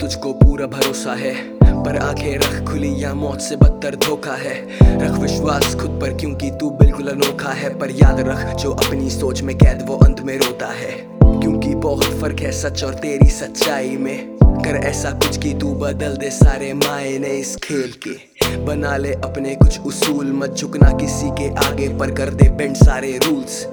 तुझको पूरा भरोसा है। पर आँखें रख खुली या मौत से बदतर धोखा है। रख विश्वास खुद पर क्योंकि तू बिल्कुल अनोखा है। पर याद रख, जो अपनी सोच में कैद, वो अंत में रोता है। क्योंकि बहुत फ़र्क है सच और तेरी सच्चाई में। कर ऐसा कुछ कि तू बदल दे सारे मायने इस खेल के। बना ले अपने कुछ उसूल, मत झुकना किसी के आगे पर, कर दे बेंड सारे रूल्स।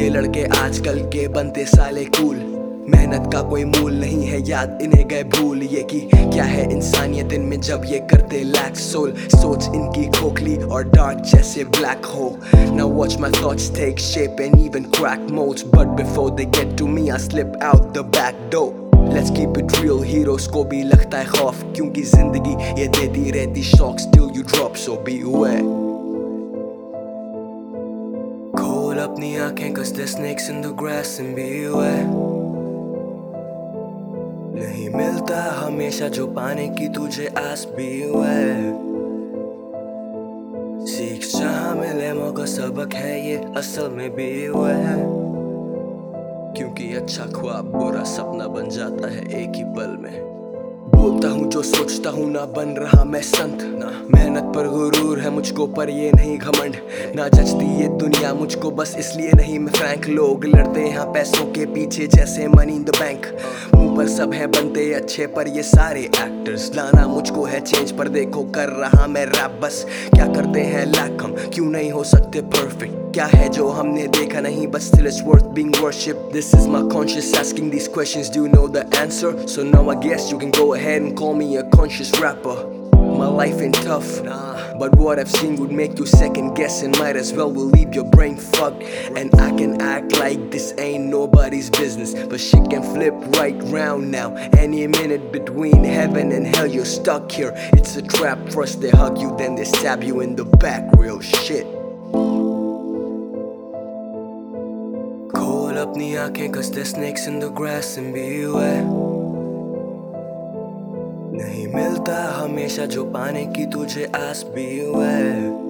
ये लड़के आजकल के बनते साले कूल। मेहनत का कोई मूल नहीं है, याद इन्हें गए भूल। ये कि क्या है इंसानियत इनमें जब ये करते लैक सोल सोच इनकी खोखली और डार्क जैसे ब्लैक हो now watch my thoughts take shape and even crack modes but before they get to me I slip out the back door let's keep it real heroes को भी लगता है खौफ। क्योंकि ज़िंदगी ये देती रहती shock still you drop so be हुए खोल अपनी आँखें cause they snakes in the grass and be हुए मिलता हमेशा जो पाने की तुझे आस भी है जहाँ मिले मौका सबक है ये असल में भी है। क्योंकि अच्छा ख्वाब, बुरा सपना बन जाता है एक ही पल में। बोलता हूँ जो सोचता हूँ ना बन रहा मैं संत, ना मेहनत पर गुरूर है मुझको, पर ये नहीं घमंड। ना जचती ये दुनिया मुझको, बस इसलिए नहीं, मैं फ्रैंक लोग लड़ते यहाँ पैसों के पीछे, जैसे मनी द बैंक मुँह पर सब है बनते अच्छे, पर ये सारे एक्टर्स लाना मुझको है चेंज पर देखो कर रहा मैं रैप बस। क्या करते हैं लैक हम क्यों नहीं हो सकते परफेक्ट क्या है जो हमने देखा नहीं? बस still it's worth being worshipped this is my conscious asking these questions. Do you know the answer? So now I guess you can go ahead and call me a conscious rapper. My life ain't tough, nah. But what I've seen would make you second guess and might as well will leave your brain fucked. And I can act like this ain't nobody's business. But shit can flip right round now. Any minute between heaven and hell, you're stuck here. It's a trap. First they hug you, then they stab you in the back. Real shit. Call up the eye, cause there's snakes in the grass and beware. मिलता हमेशा जो पाने की तुझे आस भी है।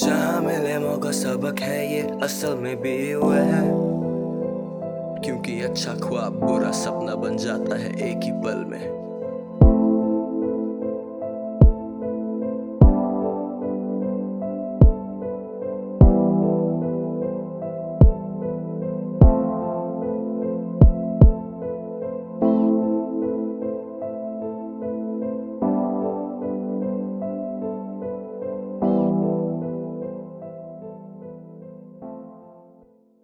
जहा मिले मौका सबक है ये असल में भी है। क्योंकि अच्छा ख्वाब बुरा सपना बन जाता है एक ही पल में।